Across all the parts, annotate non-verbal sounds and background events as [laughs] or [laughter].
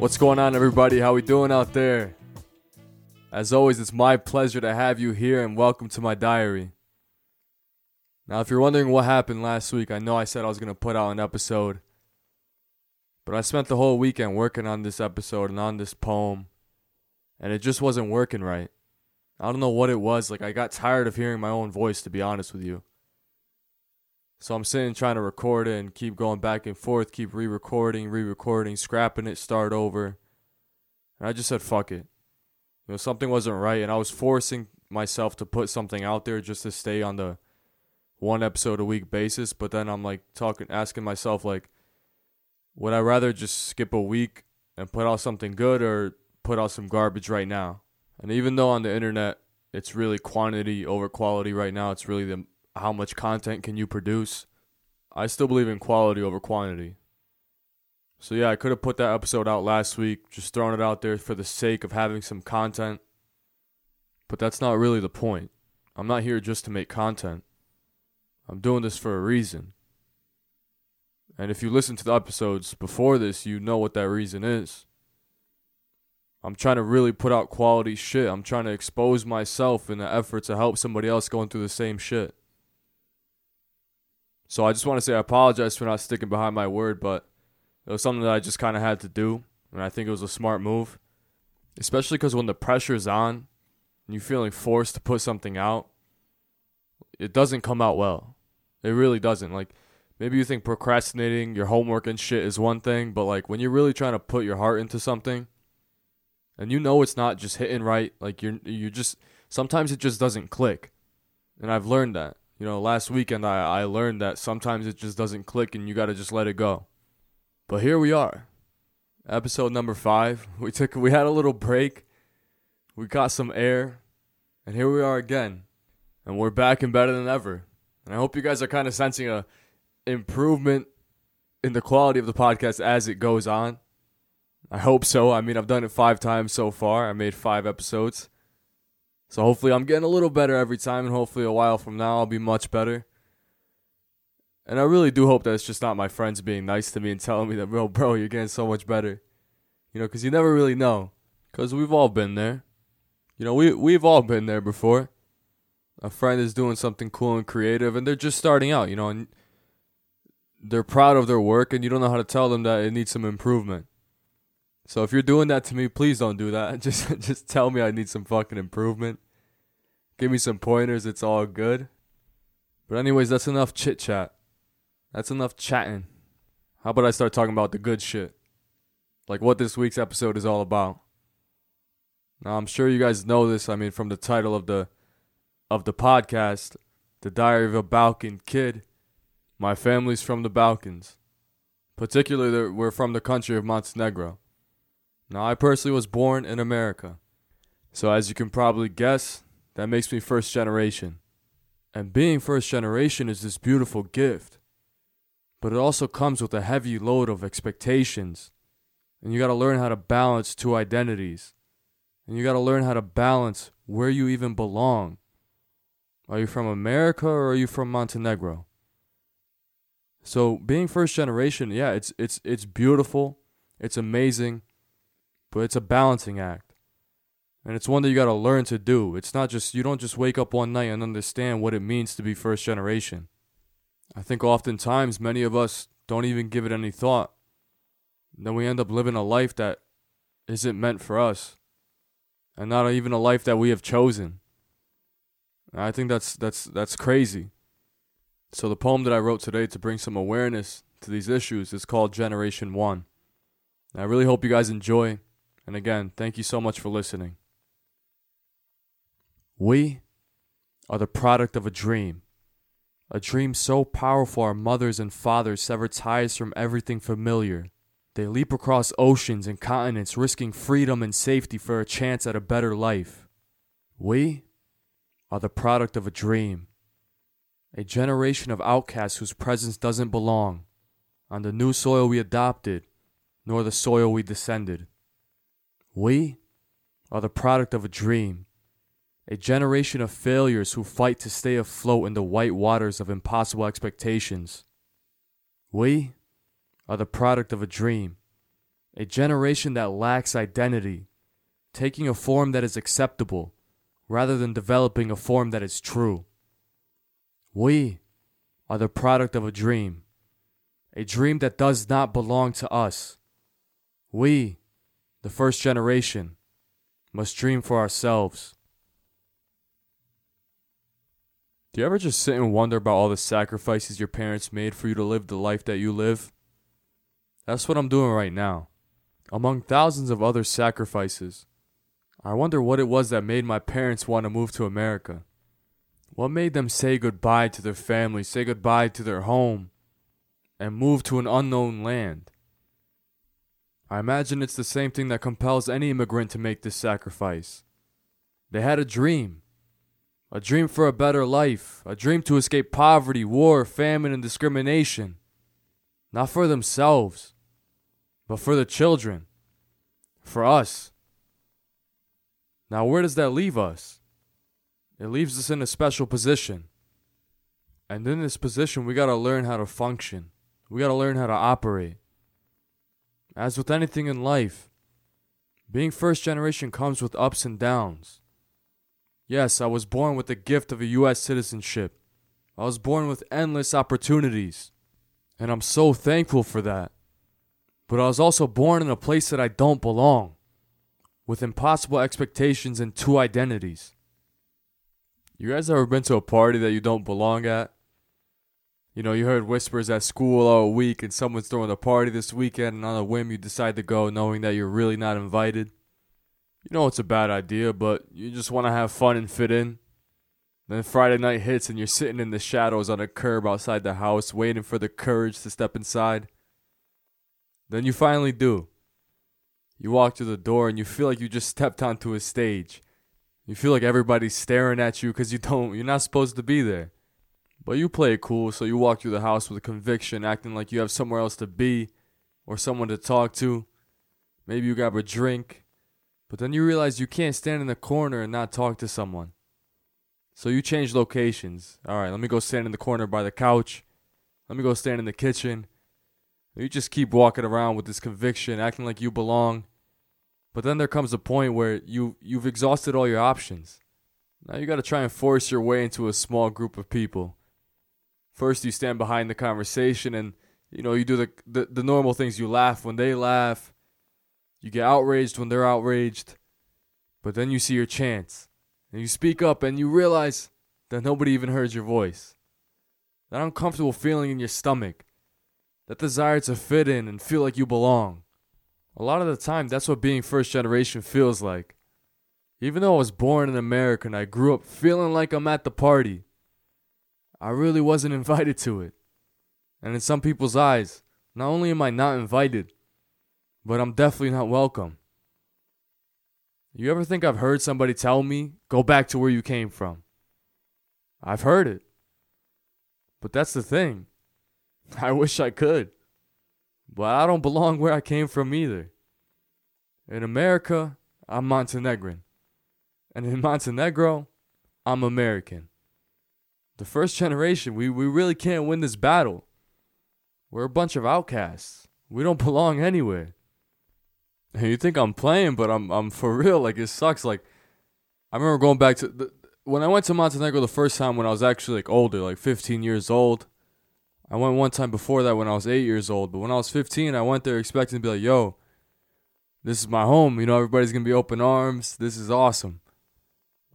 What's going on, everybody? How we doing out there? As always, it's my pleasure to have you here, and welcome to my diary. Now, if you're wondering what happened last week, I know I said I was going to put out an episode, but I spent the whole weekend working on this episode and on this poem, and it just wasn't working right. I don't know what it was. Like, I got tired of hearing my own voice, to be honest with you. So I'm sitting trying to record it and keep going back and forth, keep re recording, re recording, scrapping it, start over. And I just said, fuck it. You know, something wasn't right, and I was forcing myself to put something out there just to stay on the one episode a week basis. But then I'm like talking, asking myself, like, would I rather just skip a week and put out something good or put out some garbage right now? And even though on the internet it's really quantity over quality right now, it's really the how much content can you produce. I still believe in quality over quantity. So yeah, I could have put that episode out last week, just throwing it out there for the sake of having some content. But that's not really the point. I'm not here just to make content. I'm doing this for a reason. And if you listen to the episodes before this, you know what that reason is. I'm trying to really put out quality shit. I'm trying to expose myself in the effort to help somebody else going through the same shit. So I just want to say I apologize for not sticking behind my word, but it was something that I just kind of had to do, and I think it was a smart move. Especially because when the pressure's on and you're feeling forced to put something out, it doesn't come out well. It really doesn't. Like, maybe you think procrastinating your homework and shit is one thing, but like when you're really trying to put your heart into something, and you know it's not just hitting right, like you're you just sometimes it just doesn't click, and I've learned that. You know, last weekend I, I learned that sometimes it just doesn't click and you got to just let it go. But here we are. Episode number 5. [laughs] We took we had a little break. We got some air and here we are again. And we're back and better than ever. And I hope you guys are kind of sensing a improvement in the quality of the podcast as it goes on. I hope so. I mean, I've done it 5 times so far. I made 5 episodes. So hopefully I'm getting a little better every time, and hopefully a while from now I'll be much better. And I really do hope that it's just not my friends being nice to me and telling me that, bro, bro, you're getting so much better. You know, because you never really know. Because we've all been there. You know, we, we've all been there before. A friend is doing something cool and creative, and they're just starting out, you know, and they're proud of their work, and you don't know how to tell them that it needs some improvement. So if you're doing that to me, please don't do that. [laughs] Just just tell me I need some fucking improvement. Give me some pointers, it's all good. But anyways, that's enough chit chat. That's enough chatting. How about I start talking about the good shit? Like what this week's episode is all about. Now I'm sure you guys know this, I mean from the title of the of the podcast, The Diary of a Balkan Kid. My family's from the Balkans. Particularly we're from the country of Montenegro. Now, I personally was born in America. So, as you can probably guess, that makes me first generation. And being first generation is this beautiful gift. But it also comes with a heavy load of expectations. And you got to learn how to balance two identities. And you got to learn how to balance where you even belong. Are you from America or are you from Montenegro? So being first generation, yeah, it's it's it's beautiful. It's amazing but it's a balancing act. And it's one that you got to learn to do. It's not just, you don't just wake up one night and understand what it means to be first generation. I think oftentimes many of us don't even give it any thought. then we end up living a life that isn't meant for us. And not even a life that we have chosen. And I think that's that's that's crazy. So the poem that I wrote today to bring some awareness to these issues is called Generation 1. And I really hope you guys enjoy. And again, thank you so much for listening. We are the product of a dream. A dream so powerful our mothers and fathers sever ties from everything familiar. They leap across oceans and continents, risking freedom and safety for a chance at a better life. We are the product of a dream. A generation of outcasts whose presence doesn't belong on the new soil we adopted, nor the soil we descended. We are the product of a dream, a generation of failures who fight to stay afloat in the white waters of impossible expectations. We are the product of a dream, A generation that lacks identity, taking a form that is acceptable rather than developing a form that is true. We are the product of a dream, a dream that does not belong to us. We, the first generation, must dream for ourselves. Do you ever just sit and wonder about all the sacrifices your parents made for you to live the life that you live? That's what I'm doing right now. Among thousands of other sacrifices, I wonder what it was that made my parents want to move to America. What made them say goodbye to their family, say goodbye to their home, and move to an unknown land? I imagine it's the same thing that compels any immigrant to make this sacrifice. They had a dream a dream for a better life, a dream to escape poverty, war, famine, and discrimination. Not for themselves, but for the children, for us. Now, where does that leave us? It leaves us in a special position. And in this position, we got to learn how to function. We got to learn how to operate. As with anything in life, being first generation comes with ups and downs. Yes, I was born with the gift of a U.S. citizenship. I was born with endless opportunities. And I'm so thankful for that. But I was also born in a place that I don't belong, with impossible expectations and two identities. You guys ever been to a party that you don't belong at? You know, you heard whispers at school all week and someone's throwing a party this weekend, and on a whim you decide to go knowing that you're really not invited. You know it's a bad idea, but you just want to have fun and fit in. Then Friday night hits and you're sitting in the shadows on a curb outside the house waiting for the courage to step inside. Then you finally do. You walk through the door and you feel like you just stepped onto a stage. You feel like everybody's staring at you because you don't you're not supposed to be there. But you play it cool, so you walk through the house with a conviction, acting like you have somewhere else to be or someone to talk to. Maybe you grab a drink but then you realize you can't stand in the corner and not talk to someone. So you change locations. All right, let me go stand in the corner by the couch. Let me go stand in the kitchen. You just keep walking around with this conviction, acting like you belong. But then there comes a point where you you've exhausted all your options. Now you got to try and force your way into a small group of people. First, you stand behind the conversation, and you know you do the the, the normal things. You laugh when they laugh. You get outraged when they're outraged, but then you see your chance. And you speak up and you realize that nobody even heard your voice. That uncomfortable feeling in your stomach. That desire to fit in and feel like you belong. A lot of the time, that's what being first generation feels like. Even though I was born in America and I grew up feeling like I'm at the party, I really wasn't [laughs] invited to it. And in some people's eyes, not only am I not invited, but I'm definitely not welcome. You ever think I've heard somebody tell me, go back to where you came from? I've heard it. But that's the thing. [laughs] I wish I could. But I don't belong where I came from either. In America, I'm Montenegrin. And in Montenegro, I'm American. The first generation, we, we really can't win this battle. We're a bunch of outcasts. We don't belong anywhere. You think I'm playing, but I'm I'm for real. Like it sucks. Like I remember going back to the, when I went to Montenegro the first time when I was actually like older, like 15 years old. I went one time before that when I was eight years old, but when I was 15, I went there expecting to be like, "Yo, this is my home. You know, everybody's gonna be open arms. This is awesome."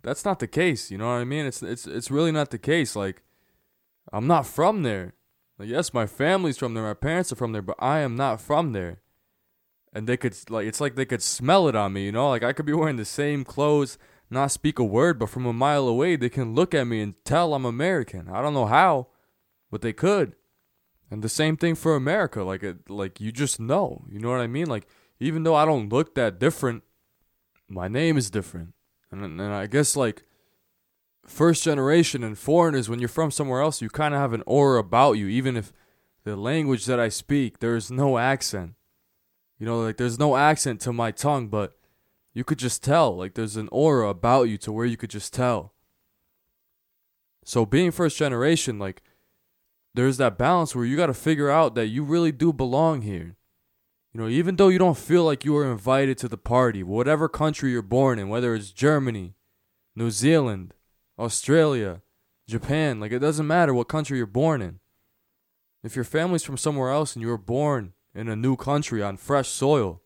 That's not the case. You know what I mean? It's it's it's really not the case. Like, I'm not from there. Like, yes, my family's from there. My parents are from there, but I am not from there and they could like it's like they could smell it on me, you know? Like I could be wearing the same clothes, not speak a word, but from a mile away they can look at me and tell I'm American. I don't know how, but they could. And the same thing for America, like it like you just know. You know what I mean? Like even though I don't look that different, my name is different. And and I guess like first generation and foreigners when you're from somewhere else, you kind of have an aura about you even if the language that I speak, there's no accent you know, like there's no accent to my tongue, but you could just tell. Like there's an aura about you to where you could just tell. So being first generation, like there's that balance where you got to figure out that you really do belong here. You know, even though you don't feel like you were invited to the party, whatever country you're born in, whether it's Germany, New Zealand, Australia, Japan, like it doesn't matter what country you're born in. If your family's from somewhere else and you were born in a new country on fresh soil,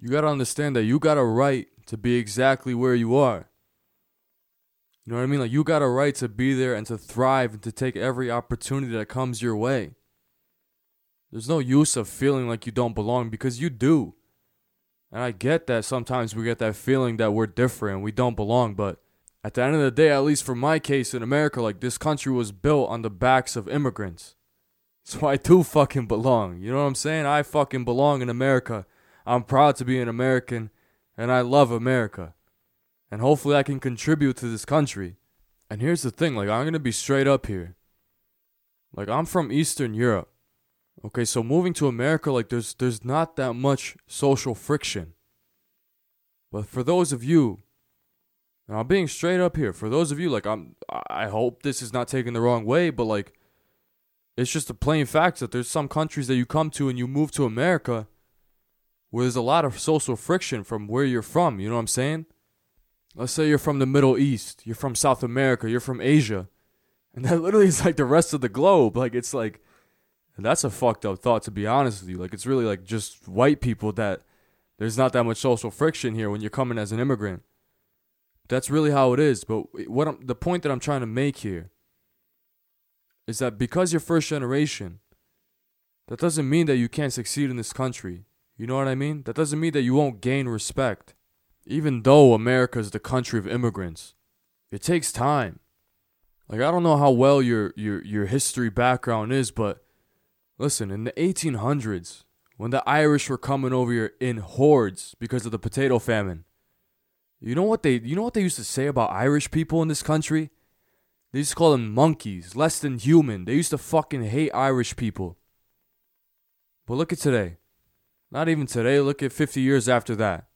you got to understand that you got a right to be exactly where you are. You know what I mean? Like you got a right to be there and to thrive and to take every opportunity that comes your way. There's no use of feeling like you don't belong because you do. And I get that sometimes we get that feeling that we're different we don't belong, but at the end of the day, at least for my case in America, like this country was built on the backs of immigrants. So I do fucking belong. You know what I'm saying? I fucking belong in America. I'm proud to be an American and I love America. And hopefully I can contribute to this country. And here's the thing, like I'm going to be straight up here. Like I'm from Eastern Europe. Okay, so moving to America, like there's there's not that much social friction. But for those of you, and I'm being straight up here, for those of you, like I'm I hope this is not taken the wrong way, but like it's just a plain fact that there's some countries that you come to and you move to America where there's a lot of social friction from where you're from, you know what I'm saying? Let's say you're from the Middle East, you're from South America, you're from Asia. And that [laughs] literally is like the rest of the globe. Like it's like that's a fucked up thought, to be honest with you. Like, it's really like just white people that there's not that much social friction here when you're coming as an immigrant. That's really how it is. But what I'm, the point that I'm trying to make here is that because you're first generation, that doesn't mean that you can't succeed in this country. You know what I mean? That doesn't mean that you won't gain respect. Even though America is the country of immigrants, it takes time. Like I don't know how well your your your history background is, but Listen, in the 1800s, when the Irish were coming over here in hordes because of the potato famine, you know what they you know what they used to say about Irish people in this country? They used to call them monkeys, less than human. They used to fucking hate Irish people. But look at today. Not even today, look at 50 years after that.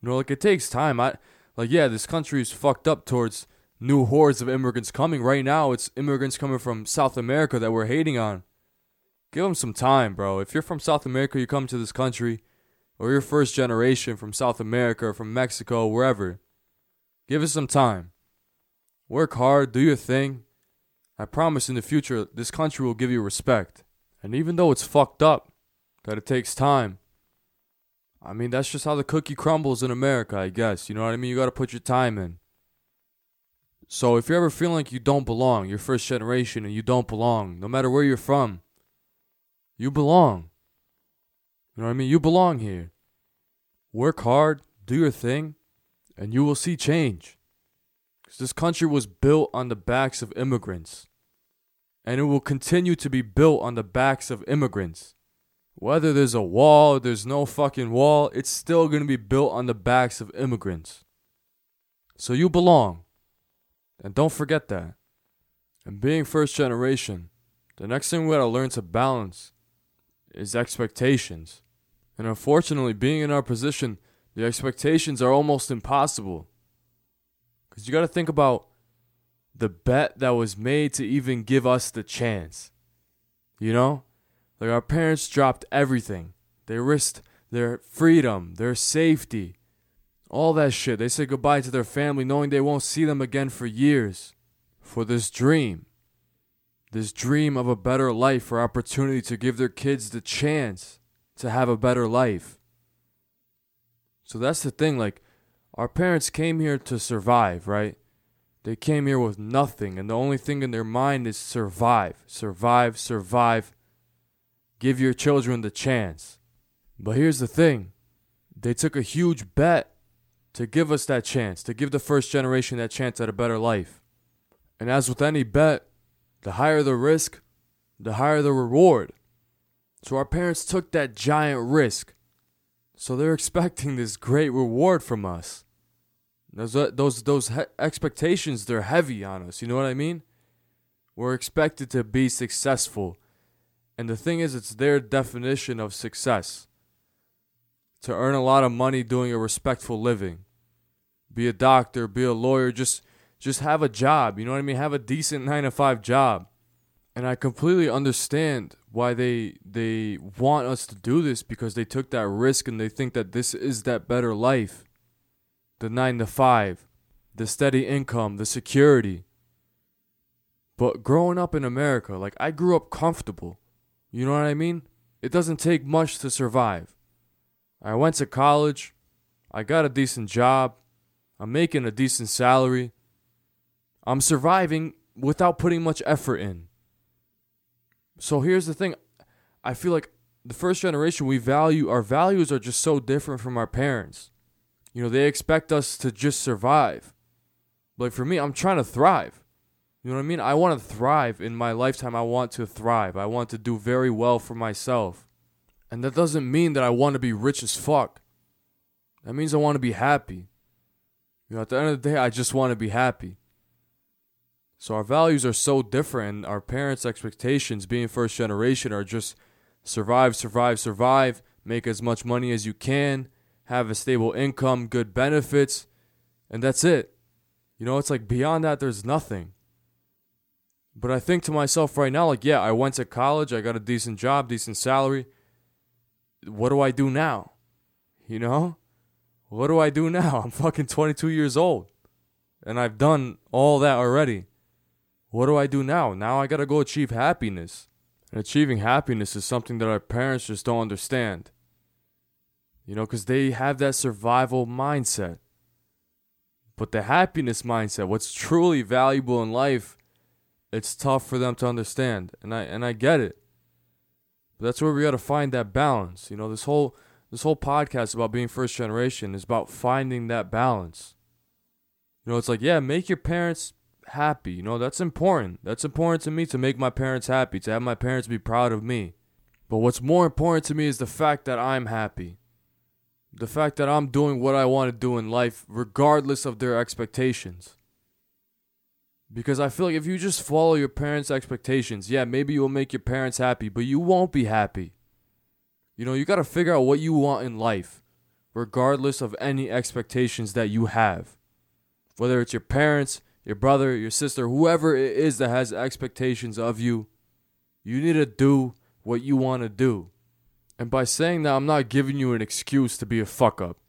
You know, like it takes time. I like yeah, this country is fucked up towards new hordes of immigrants coming. Right now, it's immigrants coming from South America that we're hating on. Give them some time, bro. If you're from South America, you come to this country, or you're first generation from South America or from Mexico, wherever, give it some time. Work hard, do your thing. I promise in the future, this country will give you respect. And even though it's fucked up, that it takes time, I mean, that's just how the cookie crumbles in America, I guess. You know what I mean? You gotta put your time in. So if you're ever feeling like you don't belong, you're first generation and you don't belong, no matter where you're from, you belong. You know what I mean? You belong here. Work hard, do your thing, and you will see change. Because this country was built on the backs of immigrants. And it will continue to be built on the backs of immigrants. Whether there's a wall, or there's no fucking wall, it's still to be built on the backs of immigrants. So you belong. And don't forget that. And being first generation, the next thing we gotta learn to balance is expectations. And unfortunately, being in our position, the expectations are almost impossible. Because you got to think about the bet that was made to even give us the chance. You know? Like our parents dropped everything. They risked their freedom, their safety, all that shit. They said goodbye to their family knowing they won't see them again for years for this dream this dream of a better life or opportunity to give their kids the chance to have a better life. So that's the thing. Like, our parents came here to survive, right? They came here with nothing, and the only thing in their mind is survive, survive, survive. Give your children the chance. But here's the thing they took a huge bet to give us that chance, to give the first generation that chance at a better life. And as with any bet, the higher the risk, the higher the reward. So our parents took that giant risk. So they're [laughs] expecting this great reward from us. Those uh, those those he- expectations they're heavy on us, you know what I mean? We're expected to be successful. And the thing is it's their definition of success. To earn a lot of money doing a respectful living. Be a doctor, be a lawyer, just just have a job. You know what I mean? Have a decent nine to five job. And I completely understand why they they want us to do this because they took that risk and they think that this is that better life. The 9 to 5, the steady income, the security. But growing up in America, like I grew up comfortable. You know what I mean? It doesn't take much to survive. I went to college, I got a decent job, I'm making a decent salary. I'm surviving without putting much effort in. So here's the thing I feel like the first generation, we value, our values are just so different from our parents. You know, they expect us to just survive. Like for me, I'm trying to thrive. You know what I mean? I want to thrive in my lifetime. I want to thrive. I want to do very well for myself. And that doesn't mean that I want to be rich as fuck. That means I want to be happy. You know, at the end of the day, I just want to be happy. So our values are so different. Our parents' expectations, being first generation, are just survive, survive, survive, make as much money as you can, have a stable income, good benefits, and that's it. You know, it's like beyond that, there's nothing. But I think to myself right now, like, yeah, I went to college, I got a decent job, decent salary. What do I do now? You know? What do I do now? [laughs] I'm fucking 22 years old. And I've done all that already. What do I do now? Now I gotta go achieve happiness. And achieving happiness is something that our parents just don't understand. You know, because they have that survival mindset. But the happiness mindset, what's truly valuable in life, it's tough for them to understand. And I and I get it. But that's where we gotta find that balance. You know, this whole this whole podcast about being first generation is about finding that balance. You know, it's like, yeah, make your parents happy. You know, that's important. That's important to me to make my parents happy, to have my parents be proud of me. But what's more important to me is the fact that I'm happy. The fact that I'm doing what I want to do in life, regardless of their expectations. Because I feel like if you just follow your parents' expectations, yeah, maybe you'll make your parents happy, but you won't be happy. You know, you got to figure out what you want in life, regardless of any expectations that you have. Whether it's your parents, your brother, your sister, whoever it is that has expectations of you, you need to do what you want to do. And by saying that, I'm not giving you an excuse to be a fuck up. [laughs]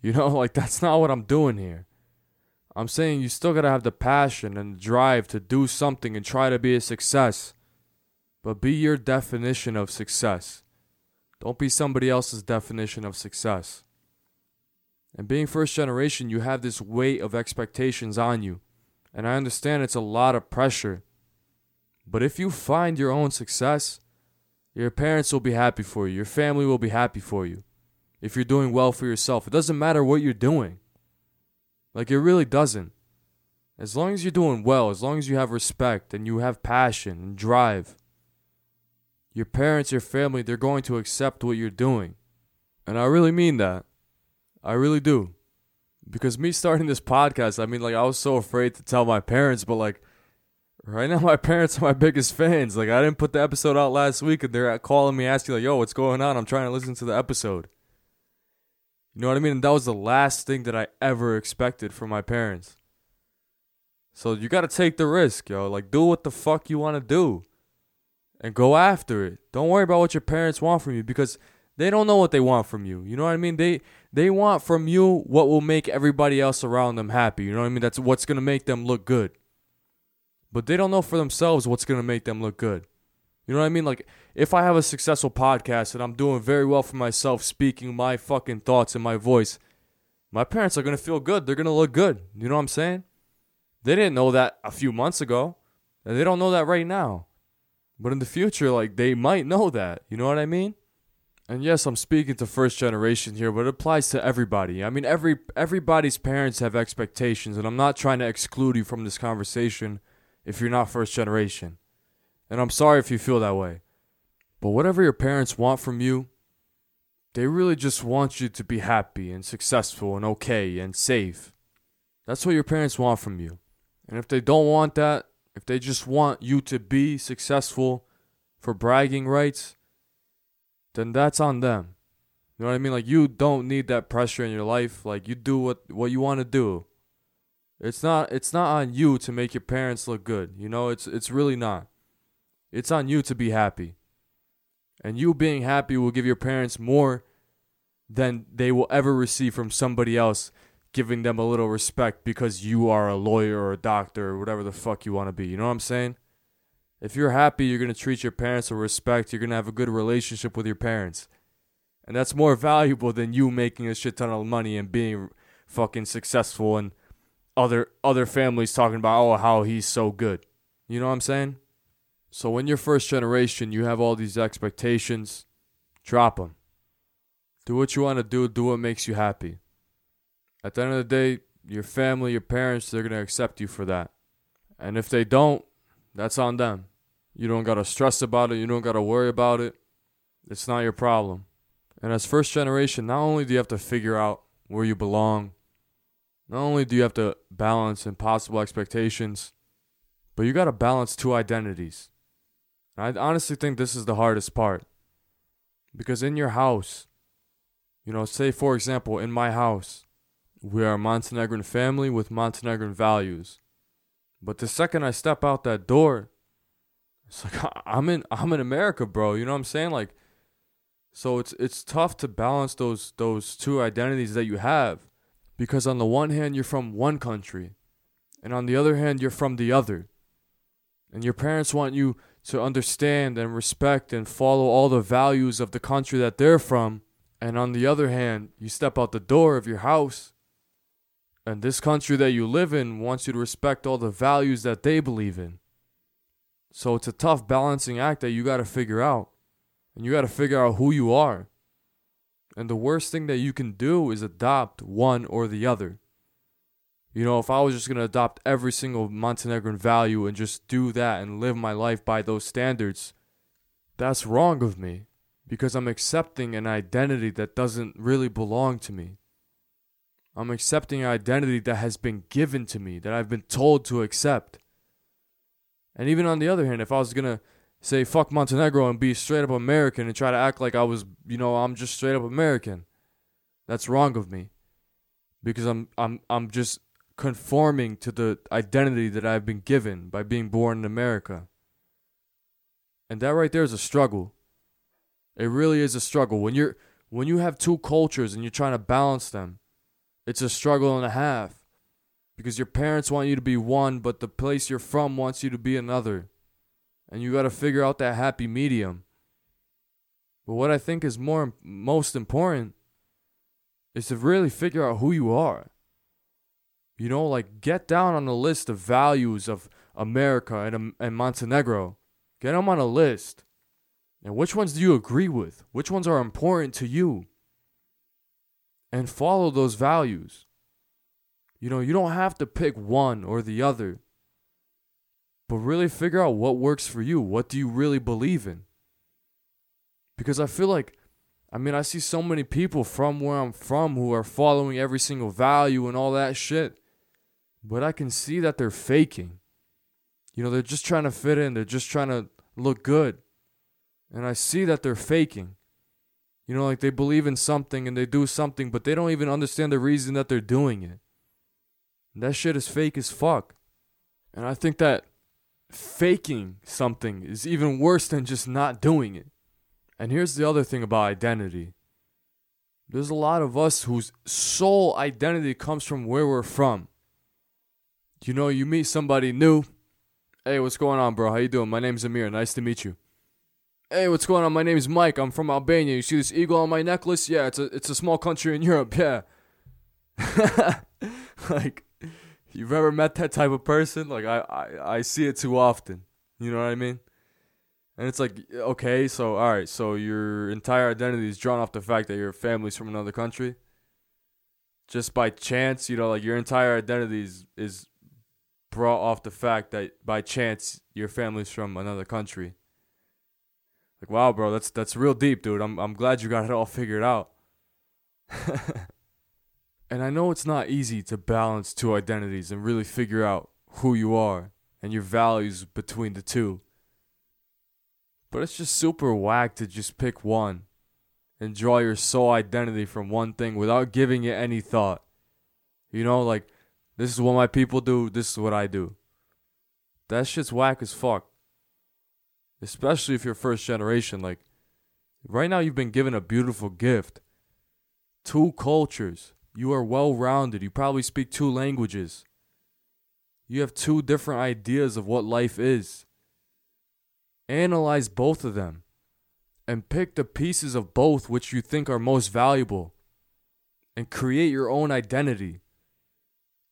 You know, like that's not what I'm doing here. I'm saying you still gotta have the passion and the drive to do something and try to be a success. But be your definition of success. Don't be somebody else's definition of success. And being first generation, you have this weight of expectations on you. And I understand it's a lot of pressure. But if you find your own success, your parents will be happy for you. Your family will be happy for you. If you're doing well for yourself, it doesn't matter what you're doing. Like, it really doesn't. As long as you're doing well, as long as you have respect and you have passion and drive, your parents, your family, they're going to accept what you're doing. And I really mean that. I really do. Because me starting this podcast, I mean, like, I was so afraid to tell my parents, but, like, right now, [laughs] my parents are my biggest fans. Like, I didn't put the episode out last week, and they're calling me asking, like, yo, what's going on? I'm trying to listen to the episode. You know what I mean? And that was the last thing that I ever expected from my parents. So you gotta take the risk, yo. Like, do what the fuck you wanna do. And go after it. Don't worry about what your parents want from you because they don't know what they want from you. You know what I mean? They they want from you what will make everybody else around them happy. You know what I mean? That's what's going to make them look good. But they don't know for themselves what's going to make them look good. You know what I mean? Like if I have a successful podcast and I'm doing very well for myself speaking my fucking thoughts in my voice, my parents are going to feel good. They're going to look good. You know what I'm saying? They didn't know that a few months ago, and they don't know that right now. But in the future, like they might know that. You know what I mean? And yes, I'm speaking to first generation here, but it applies to everybody. I mean, every everybody's parents have expectations, and I'm not trying to exclude you from this conversation if you're not first generation. And I'm sorry if you feel that way. But whatever your parents want from you, they really just want you to be happy and successful and okay and safe. That's what your parents want from you. And if they don't want that, if they just want you to be successful for bragging rights, then that's on them. You know what I mean? Like you don't need that pressure in your life. Like you do what what you want to do. It's not it's not on you to make your parents look good. You know, it's it's really not. It's on you to be happy. And you being happy will give your parents more than they will ever receive from somebody else giving them a little respect because you are a lawyer or a doctor or whatever the fuck you want to be. You know what I'm saying? If you're happy, you're going to treat your parents with respect. You're going to have a good relationship with your parents. And that's more valuable than you making a shit ton of money and being fucking successful and other other families talking about oh how he's so good. You know what I'm saying? So when you're first generation, you have all these expectations. Drop them. Do what you want to do. Do what makes you happy. At the end of the day, your family, your parents, they're going to accept you for that. And if they don't, that's on them. You don't got to stress about it. You don't got to worry about it. It's not your problem. And as first generation, not only do you have to figure out where you belong, not only do you have to balance impossible expectations, but you got to balance two identities. And I honestly think this is the hardest part. Because in your house, you know, say for example, in my house, we are a Montenegrin family with Montenegrin values. But the second I step out that door, it's like [laughs] I'm in I'm in America, bro. You know what I'm saying? Like so it's it's tough to balance those those two identities that you have because on the one hand you're from one country and on the other hand you're from the other. And your parents want you to understand and respect and follow all the values of the country that they're from and on the other hand, you step out the door of your house, and this country that you live in wants you to respect all the values that they believe in. So it's a tough balancing act that you got to figure out. And you got to figure out who you are. And the worst thing that you can do is adopt one or the other. You know, if I was just going to adopt every single Montenegrin value and just do that and live my life by those standards, that's wrong of me because I'm accepting an identity that doesn't really belong to me. I'm accepting an identity that has been given to me, that I've been told to accept. And even on the other hand, if I was gonna say fuck Montenegro and be straight up American and try to act like I was, you know, I'm just straight up American, that's wrong of me. Because I'm I'm I'm just conforming to the identity that I've been given by being born in America. And that right there is a struggle. It really is a struggle when you're when you have two cultures and you're trying to balance them. It's a struggle and a half because your parents want you to be one, but the place you're from wants you to be another. And you got to figure out that happy medium. But what I think is more most important is to really figure out who you are. You know, like get down on the list of values of America and, um, and Montenegro. Get them on a list. And which ones do you agree with? Which ones are important to you? And follow those values. You know, you don't have to pick one or the other, but really figure out what works for you. What do you really believe in? Because I feel like, I mean, I see so many people from where I'm from who are following every single value and all that shit, but I can see that they're faking. You know, they're just trying to fit in, they're just trying to look good and I see that they're faking. You know, like they believe in something and they do something, but they don't even understand the reason that they're doing it. And that shit is fake as fuck. And I think that faking something is even worse than just not doing it. And here's the other thing about identity there's a lot of us whose sole identity comes from where we're from. You know, you meet somebody new. Hey, what's going on, bro? How you doing? My name's Amir. Nice to meet you. Hey, what's going on? My name is Mike. I'm from Albania. You see this eagle on my necklace? Yeah, it's a it's a small country in Europe. Yeah. [laughs] like, you've ever met that type of person? Like, I, I I see it too often. You know what I mean? And it's like, okay, so all right, so your entire identity is drawn off the fact that your family's from another country. Just by chance, you know, like your entire identity is, is brought off the fact that by chance your family's from another country. Like, wow, bro, that's that's real deep, dude. I'm I'm glad you got it all figured out. [laughs] and I know it's not easy to balance two identities and really figure out who you are and your values between the two. But it's just super whack to just pick one and draw your sole identity from one thing without giving it any thought. You know, like, this is what my people do, this is what I do. That shit's whack as fuck. Especially if you're first generation. Like, right now, you've been given a beautiful gift two cultures. You are well rounded. You probably speak two languages. You have two different ideas of what life is. Analyze both of them and pick the pieces of both which you think are most valuable and create your own identity.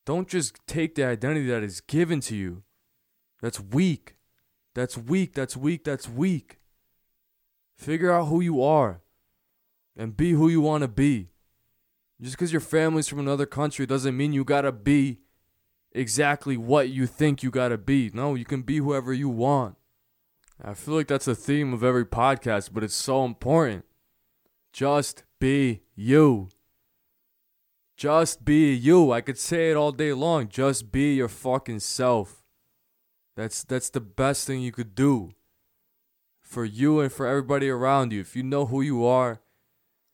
Don't just take the identity that is given to you. That's weak. That's weak. That's weak. That's weak. Figure out who you are and be who you want to be. Just because your family's from another country doesn't mean you gotta be exactly what you think you gotta be. No, you can be whoever you want. I feel like that's the theme of every podcast, but it's so important. Just be you. Just be you. I could say it all day long. Just be your fucking self. That's that's the best thing you could do for you and for everybody around you. If you know who you are,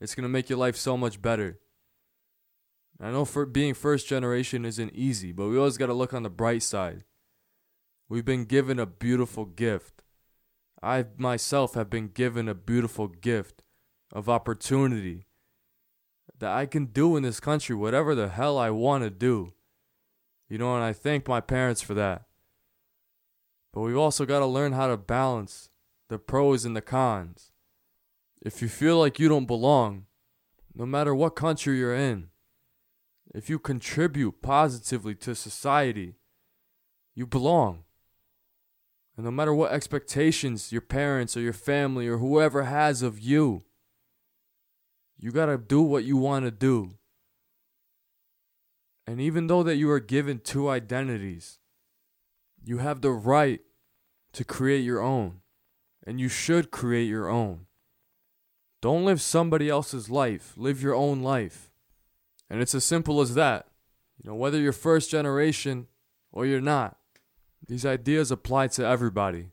it's going to make your life so much better. I know for being first generation isn't easy, but we always got to look on the bright side. We've been given a beautiful gift. I myself have been given a beautiful gift of opportunity that I can do in this country whatever the hell I want to do. You know, and I thank my parents for that. But we've also got to learn how to balance the pros and the cons. If you feel like you don't belong, no matter what country you're in, if you contribute positively to society, you belong. And no matter what expectations your parents or your family or whoever has of you, you got to do what you want to do. And even though that you are given two identities, you have the right to create your own. And you should create your own. Don't live somebody else's life, live your own life. And it's as simple as that. You know, whether you're first generation or you're not, these ideas apply to everybody.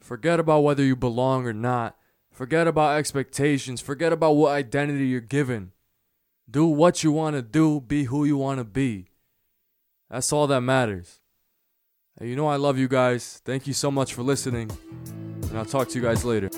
Forget about whether you belong or not. Forget about expectations. Forget about what identity you're given. Do what you want to do, be who you want to be. That's all that matters. You know I love you guys. Thank you so much for listening. And I'll talk to you guys later.